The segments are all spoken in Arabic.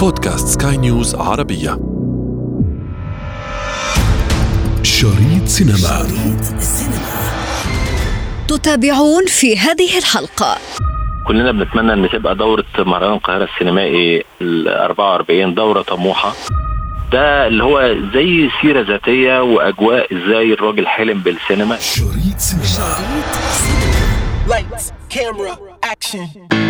بودكاست سكاي نيوز عربية. شريط سينما. شريط تتابعون في هذه الحلقة. كلنا بنتمنى إن تبقى دورة مهرجان القاهرة السينمائي ال 44 دورة طموحة. ده اللي هو زي سيرة ذاتية وأجواء إزاي الراجل حلم بالسينما. شريط سينما. Lights, camera, action. Are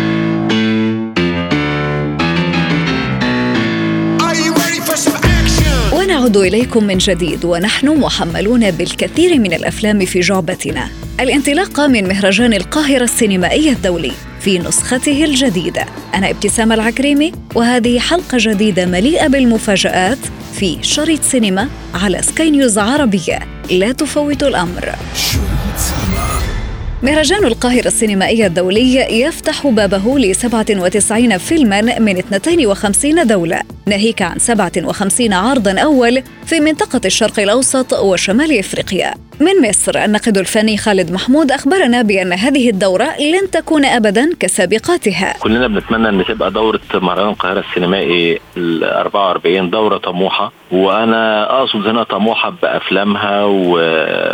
ونعود إليكم من جديد ونحن محملون بالكثير من الأفلام في جعبتنا. الانطلاق من مهرجان القاهرة السينمائي الدولي في نسخته الجديدة. أنا ابتسام العكريمي وهذه حلقة جديدة مليئة بالمفاجآت في شريط سينما على سكاي نيوز عربية. لا تفوت الأمر. مهرجان القاهرة السينمائي الدولي يفتح بابه ل 97 فيلما من 52 دولة. ناهيك عن 57 عرضا أول في منطقة الشرق الأوسط وشمال إفريقيا. من مصر. الناقد الفني خالد محمود أخبرنا بأن هذه الدورة لن تكون أبدا كسابقاتها. كلنا بنتمنى أن تبقى دورة مهرجان القاهرة السينمائي ال 44 دورة طموحة وأنا أقصد هنا طموحة بأفلامها و...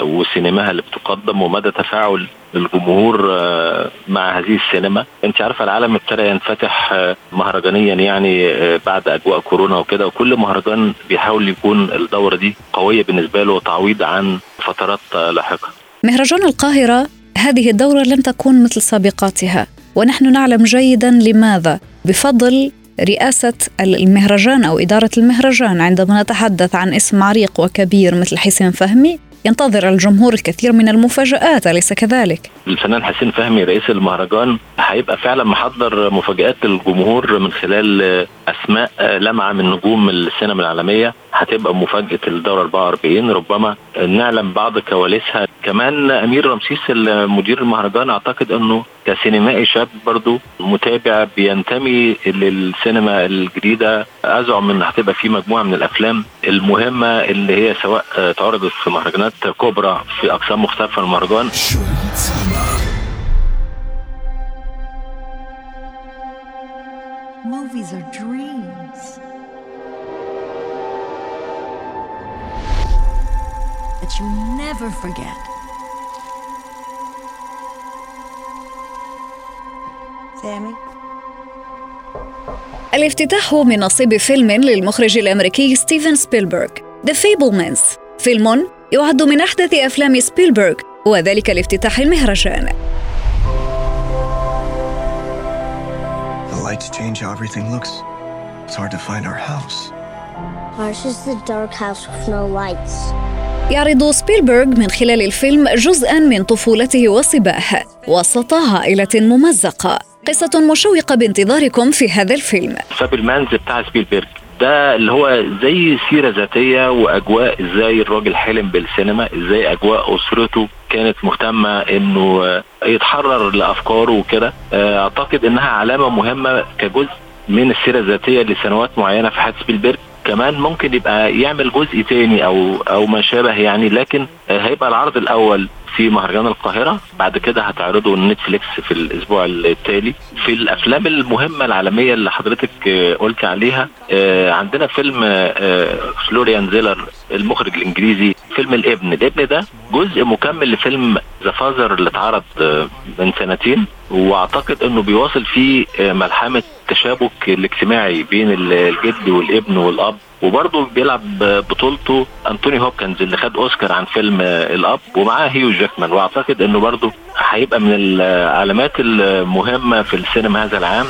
وسينماها اللي بتقدم ومدى تفاعل الجمهور آه، مع هذه السينما. أنت عارفة العالم ابتدى ينفتح آه، مهرجانيا يعني آه، بعد أجواء كورونا وكده وكل مهرجان بيحاول يكون الدورة دي قوية بالنسبة له تعويض عن فترات لاحقة. مهرجان القاهرة هذه الدورة لن تكون مثل سابقاتها ونحن نعلم جيدا لماذا. بفضل رئاسة المهرجان أو إدارة المهرجان عندما نتحدث عن اسم عريق وكبير مثل حسين فهمي ينتظر الجمهور الكثير من المفاجآت أليس كذلك؟ الفنان حسين فهمي رئيس المهرجان هيبقى فعلا محضر مفاجآت للجمهور من خلال أسماء آه، لمعة من نجوم السينما العالمية. هتبقى مفاجأة الدوره 44 ربما نعلم بعض كواليسها. كمان أمير رمسيس مدير المهرجان أعتقد أنه كسينمائي شاب برضو متابع بينتمي للسينما الجديدة. أزعم إن هتبقى في مجموعة من الأفلام المهمة اللي هي سواء اتعرضت في مهرجانات كبرى في أقسام مختلفة المهرجان. that you never forget. Sammy? الافتتاح من نصيب فيلم للمخرج الأمريكي ستيفن سبيلبرغ The Fablemans. فيلم يعد من أحدث أفلام سبيلبرغ وذلك لافتتاح المهرجان. The يعرض سبيلبرغ من خلال الفيلم جزءا من طفولته وصباه وسط عائلة ممزقة. قصة مشوقة بانتظاركم في هذا الفيلم. ال Fabelmans بتاع سبيلبرج ده اللي هو زي سيرة ذاتية وأجواء إزاي الراجل حلم بالسينما إزاي أجواء أسرته كانت مهتمة إنه يتحرر لأفكاره وكده. أعتقد إنها علامة مهمة كجزء من السيرة الذاتية لسنوات معينة في حياة سبيلبرج كمان ممكن يبقى يعمل جزء تاني أو أو ما شابه يعني لكن هيبقى العرض الأول في مهرجان القاهرة بعد كده هتعرضه نتفليكس في الأسبوع التالي. في الأفلام المهمة العالمية اللي حضرتك قلت عليها آه، عندنا فيلم آه، فلوريان زيلر المخرج الإنجليزي فيلم الإبن. الإبن ده جزء مكمل لفيلم The Father اللي اتعرض آه، من سنتين وأعتقد إنه بيواصل فيه ملحمة التشابك الاجتماعي بين ال- الجد والابن والأب وبرضه بيلعب بطولته أنتوني هوبكنز اللي خد أوسكار عن فيلم الأب ومعاه هيو جاكمان وأعتقد إنه برضه هيبقى من العلامات المهمة في السينما هذا العام.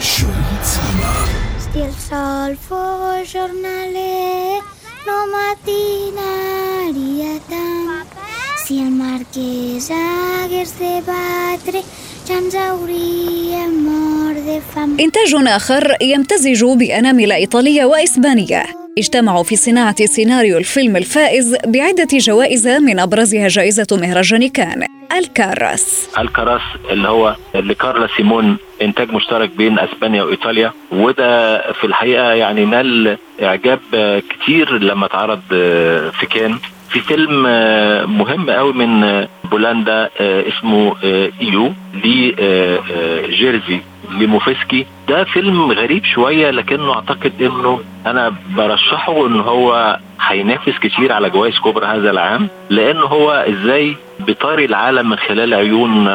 إنتاج آخر يمتزج بأنامل إيطالية وإسبانية. اجتمعوا في صناعة سيناريو الفيلم الفائز بعدة جوائز من أبرزها جائزة مهرجان كان الكاراس الكراس اللي هو لكارلا سيمون إنتاج مشترك بين إسبانيا وإيطاليا وده في الحقيقة يعني نال إعجاب كتير لما اتعرض في كان. في فيلم آه، مهم قوي من آه، بولندا آه، اسمه إيو لجيرزي لموفسكي ده فيلم غريب شوية لكنه أعتقد إنه أنا برشحه إن هو هينافس كتير على جوائز كبرى هذا العام لأن هو إزاي بيطاري العالم من خلال عيون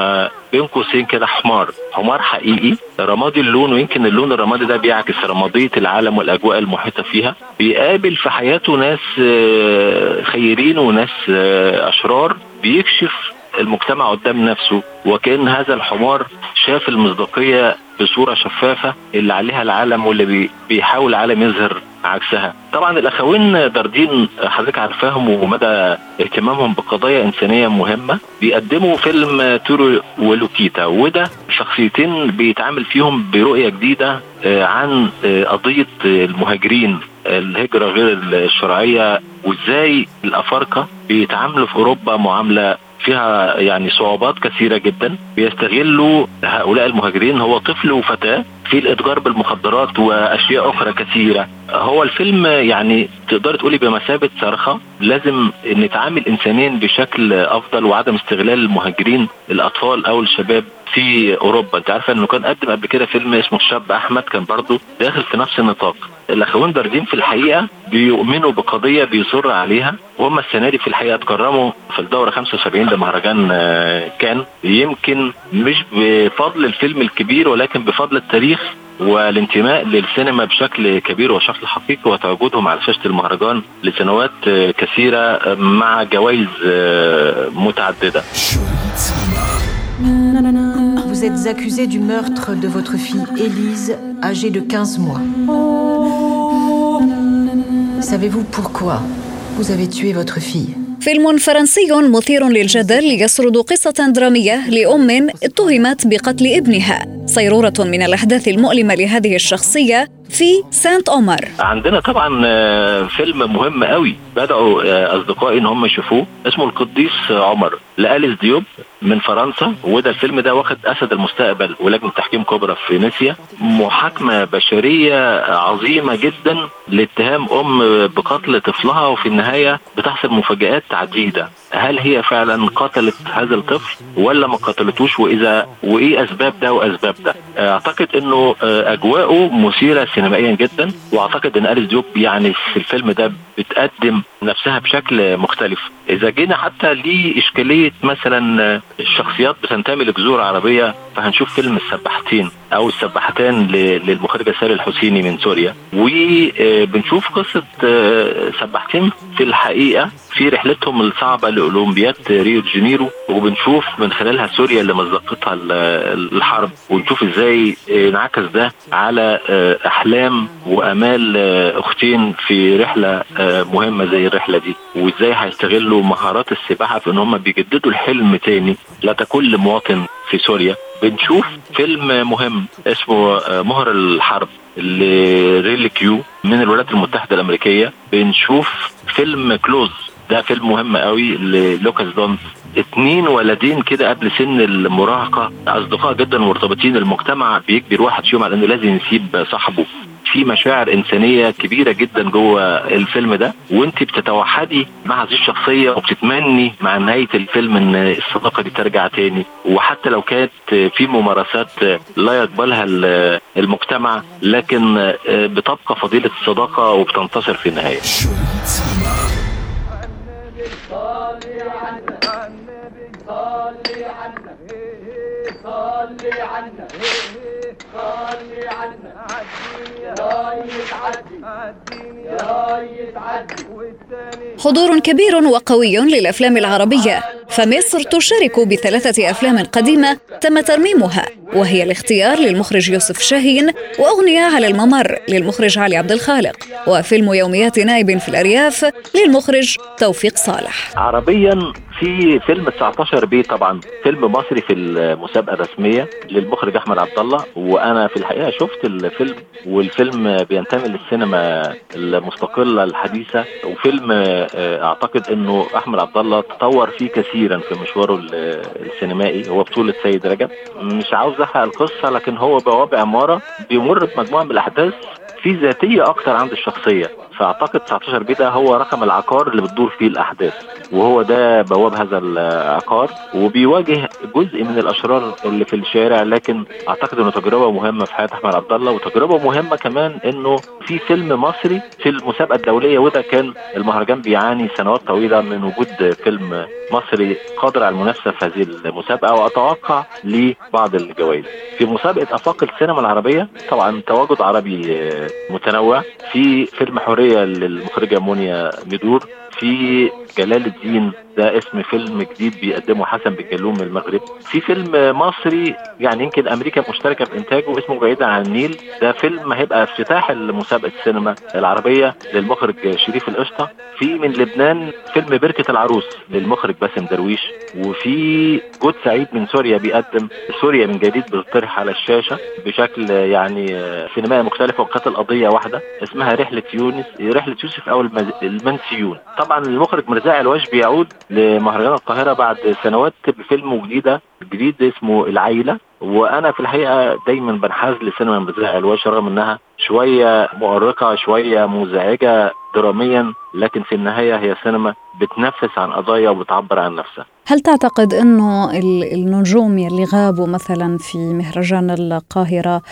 بين قوسين كده حمار. حمار حقيقي. رمادي اللون ويمكن اللون الرمادي ده بيعكس رمادية العالم والأجواء المحيطة فيها. بيقابل في حياته ناس آه، خيرين وناس آه، أشرار. بيكشف المجتمع قدام نفسه. وكأن هذا الحمار شاف المصداقية بصورة شفافة اللي عليها العالم واللي بي- بيحاول العالم يظهر عكسها. طبعا الأخوين داردين حضرتك عارفاهم ومدى اهتمامهم بقضايا إنسانية مهمة بيقدموا فيلم تورو ولوكيتا وده شخصيتين بيتعامل فيهم برؤية جديدة آه، عن آه، قضية آه، المهاجرين الهجرة غير الشرعية وإزاي الأفارقة بيتعاملوا في أوروبا معاملة فيها يعني صعوبات كثيرة جدا. بيستغلوا هؤلاء المهاجرين هو طفل وفتاة في الإتجار بالمخدرات وأشياء أخرى كثيرة. هو الفيلم يعني تقدر تقولي بمثابة صرخة لازم نتعامل إنسانيا بشكل أفضل وعدم استغلال المهاجرين الأطفال أو الشباب في أوروبا. أنت عارفة إنه كان قدم قبل كده فيلم اسمه الشاب أحمد كان برضه داخل في نفس النطاق. الاخوين داردين في الحقيقة بيؤمنوا بقضية بيصر عليها وهم السنة دي في الحقيقة اتكرموا في الدورة 75 ده مهرجان آه، كان. يمكن مش بفضل الفيلم الكبير ولكن بفضل التاريخ والانتماء للسينما بشكل كبير وشكل حقيقي وتواجدهم على شاشة المهرجان لسنوات آه، كثيرة آه، مع جوائز آه، متعددة. Vous êtes accusé du meurtre de votre fille Élise, âgée de 15 mois. Savez-vous pourquoi vous avez tué votre fille? فيلم فرنسي مثير للجدل يسرد قصة درامية لأم اتهمت بقتل ابنها. صيرورة من الأحداث المؤلمة لهذه الشخصية في سانت أومر. عندنا طبعا آه، فيلم مهم قوي بدأوا آه، أصدقائي إن هم يشوفوه اسمه القديس عمر لأليس ديوب من فرنسا وده الفيلم ده واخد أسد المستقبل ولجنة تحكيم كبرى في فينيسيا. محاكمة بشرية عظيمة جدا لاتهام أم بقتل طفلها وفي النهاية بتحصل مفاجآت عديدة هل هي فعلا قتلت هذا الطفل ولا ما قتلتوش؟ وإذا وإيه أسباب ده وأسباب ده؟ أعتقد إنه آه، أجواءه مثيرة سينمائيا جدا وأعتقد إن أليس ديوب يعني في الفيلم ده بتقدم نفسها بشكل مختلف. إذا جينا حتى لإشكالية مثلا الشخصيات بتنتمي لجذور عربية فهنشوف فيلم السباحتين أو السباحتان للمخرجة ساري الحسيني من سوريا. وبنشوف قصة آه، سباحتين في الحقيقة في رحلتهم الصعبة لأولمبياد ريو دي جانيرو وبنشوف من خلالها سوريا اللي مزقتها ال- الحرب. ونشوف إزاي انعكس ده على آه، أحلام وأمال آه، أختين في رحلة مهمة زي الرحلة دي وإزاي هيستغلوا مهارات السباحة في إن هم بيجددوا الحلم تاني. لكل مواطن في سوريا. بنشوف فيلم مهم اسمه آه، مهر الحرب لريلي كيو من الولايات المتحدة الأمريكية. بنشوف فيلم Close. ده فيلم مهم قوي للوكاس دونت. اتنين ولدين كده قبل سن المراهقة. أصدقاء جدا مرتبطين. المجتمع بيجبر واحد فيهم على إنه لازم يسيب صاحبه. في مشاعر إنسانية كبيرة جدا جوه الفيلم ده وأنت بتتوحدي مع هذه الشخصية وبتتمني مع نهاية الفيلم إن الصداقة دي ترجع تاني. وحتى لو كانت في ممارسات لا يقبلها ال- المجتمع لكن بتبقى فضيلة الصداقة وبتنتصر في النهاية. سينما حضور كبير وقوي للأفلام العربية. فمصر تشارك بثلاثة أفلام قديمة تم ترميمها وهي الاختيار للمخرج يوسف شاهين وأغنية على الممر للمخرج علي عبد الخالق وفيلم يوميات نائب في الأرياف للمخرج توفيق صالح. عربيا في فيلم 19 بي طبعا فيلم مصري في المسابقة الرسمية للمخرج أحمد عبد الله وأنا في الحقيقة شفت الفيلم والفيلم بينتمي للسينما المستقلة الحديثة وفيلم آه، أعتقد إنه أحمد عبد الله تطور فيه كثيرا في مشواره ال- السينمائي. هو بطولة سيد رجب. مش عاوز أحرق القصة لكن هو بوابع عمارة بيمر بمجموعة من الأحداث في ذاتية أكتر عند الشخصية. فأعتقد 19 بي ده هو رقم العقار اللي بتدور فيه الأحداث وهو ده بواب هذا العقار وبيواجه جزء من الأشرار اللي في الشارع لكن أعتقد إنه تجربة مهمة في حياة أحمد عبد الله وتجربة مهمة كمان إنه في فيلم مصري في المسابقة الدولية وده كان المهرجان بيعاني سنوات طويلة من وجود فيلم مصري قادر على المنافسة في هذه المسابقة وأتوقع لبعض الجوائز. في مسابقة أفاق السينما العربية طبعا تواجد عربي آه، متنوع. في فيلم حريه للمخرجة مونيا ميدور. في جلال الدين ده اسم فيلم جديد بيقدمه حسن بن جلوم من المغرب. في فيلم مصري يعني يمكن أمريكا مشتركة في إنتاجه اسمه بعيدا عن النيل. ده فيلم هيبقى افتتاح مسابقه السينما العربية للمخرج شريف القشطة. في من لبنان فيلم بركة العروس للمخرج باسم درويش. وفي جود سعيد من سوريا بيقدم سوريا من جديد بتطرح على الشاشة بشكل يعني سينمائي مختلف وكانت القضية واحدة اسمها رحلة يونس رحلة يوسف أو المنسيون. طبعا المخرج مرزاق الواش بيعود لمهرجان القاهرة بعد سنوات بفيلم جديده جديد اسمه العيلة وأنا في الحقيقة دايما بنحاز لسينما مرزاق الواش رغم إنها شوية مؤرقة شوية مزعجة دراميا لكن في النهاية هي سينما بتنفس عن قضايا وبتعبر عن نفسها هل تعتقد ال- النجوم يلي غابوا مثلا في مهرجان القاهرة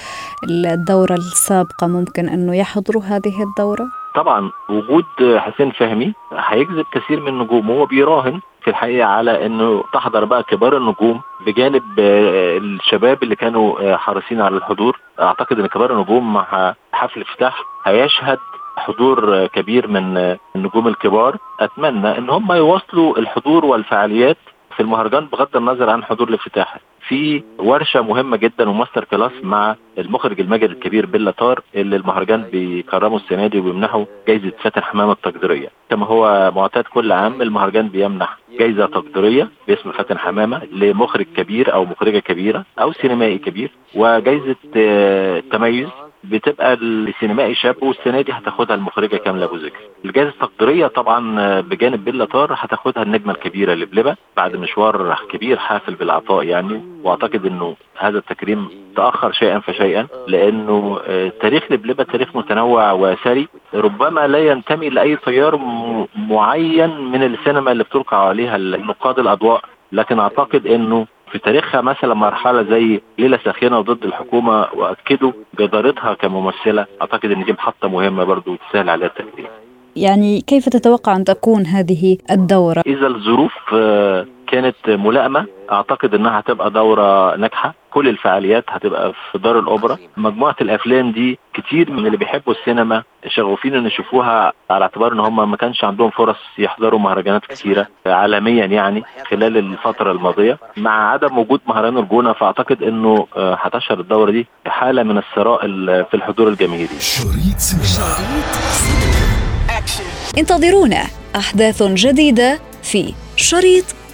الدورة السابقة ممكن أنه يحضروا هذه الدورة؟ طبعا وجود حسين فهمي هيجذب كثير من النجوم. هو بيراهن في الحقيقة على إنه تحضر بقى كبار النجوم بجانب آه، الشباب اللي كانوا آه، حريصين على الحضور. أعتقد إن كبار النجوم مع حفل افتتاح هيشهد حضور آه، كبير من النجوم الكبار. أتمنى إن هم يواصلوا الحضور والفعاليات في المهرجان بغض النظر عن حضور الافتتاح في ورشة مهمة جدا وماستر كلاس مع المخرج الماجد الكبير بيلا طار اللي المهرجان بيكرمه السنة دي وبيمنحه جائزه فاتن حمامة التقديرية. كما هو معتاد كل عام المهرجان بيمنح جائزه تقديرية باسم فاتن حمامة لمخرج كبير أو مخرجة كبيرة أو سينمائي كبير وجائزه آه، تميز بتبقى السينمائي شاب والسنة دي هتاخدها المخرجة كاملة أبو ذكر. الجائزة التقديرية طبعا بجانب بيلا طار هتاخدها النجمة الكبيرة لبلبة بعد مشوار كبير حافل بالعطاء يعني. وأعتقد إنه هذا التكريم تأخر شيئا فشيئا لأنه تاريخ لبلبة تاريخ متنوع وثري ربما لا ينتمي لأي تيار معين من السينما اللي بتلقى عليها النقاد الأضواء. لكن أعتقد إنه في تاريخها مثلا مرحلة زي ليلة ساخنة وضد الحكومة واكدوا جدارتها كممثلة أعتقد إن دي محطة مهمة برضو تسهل عليها التكريم يعني كيف تتوقع أن تكون هذه الدورة؟ إذا الظروف آه، كانت ملائمة. أعتقد إنها هتبقى دورة ناجحة. كل الفعاليات هتبقى في دار الأوبرا. مجموعة الأفلام دي كتير من اللي بيحبوا السينما شغوفين إن يشوفوها على اعتبار إن هم ما كانش عندهم فرص يحضروا مهرجانات كتيرة. عالميا يعني خلال الفترة الماضية. مع عدم وجود مهرجان الجونة فأعتقد إنه آه، هتشهد الدورة دي حاله من الثراء ال- في الحضور الجماهيري. شريط سينما. Action. انتظرونا أحداث جديدة في شريط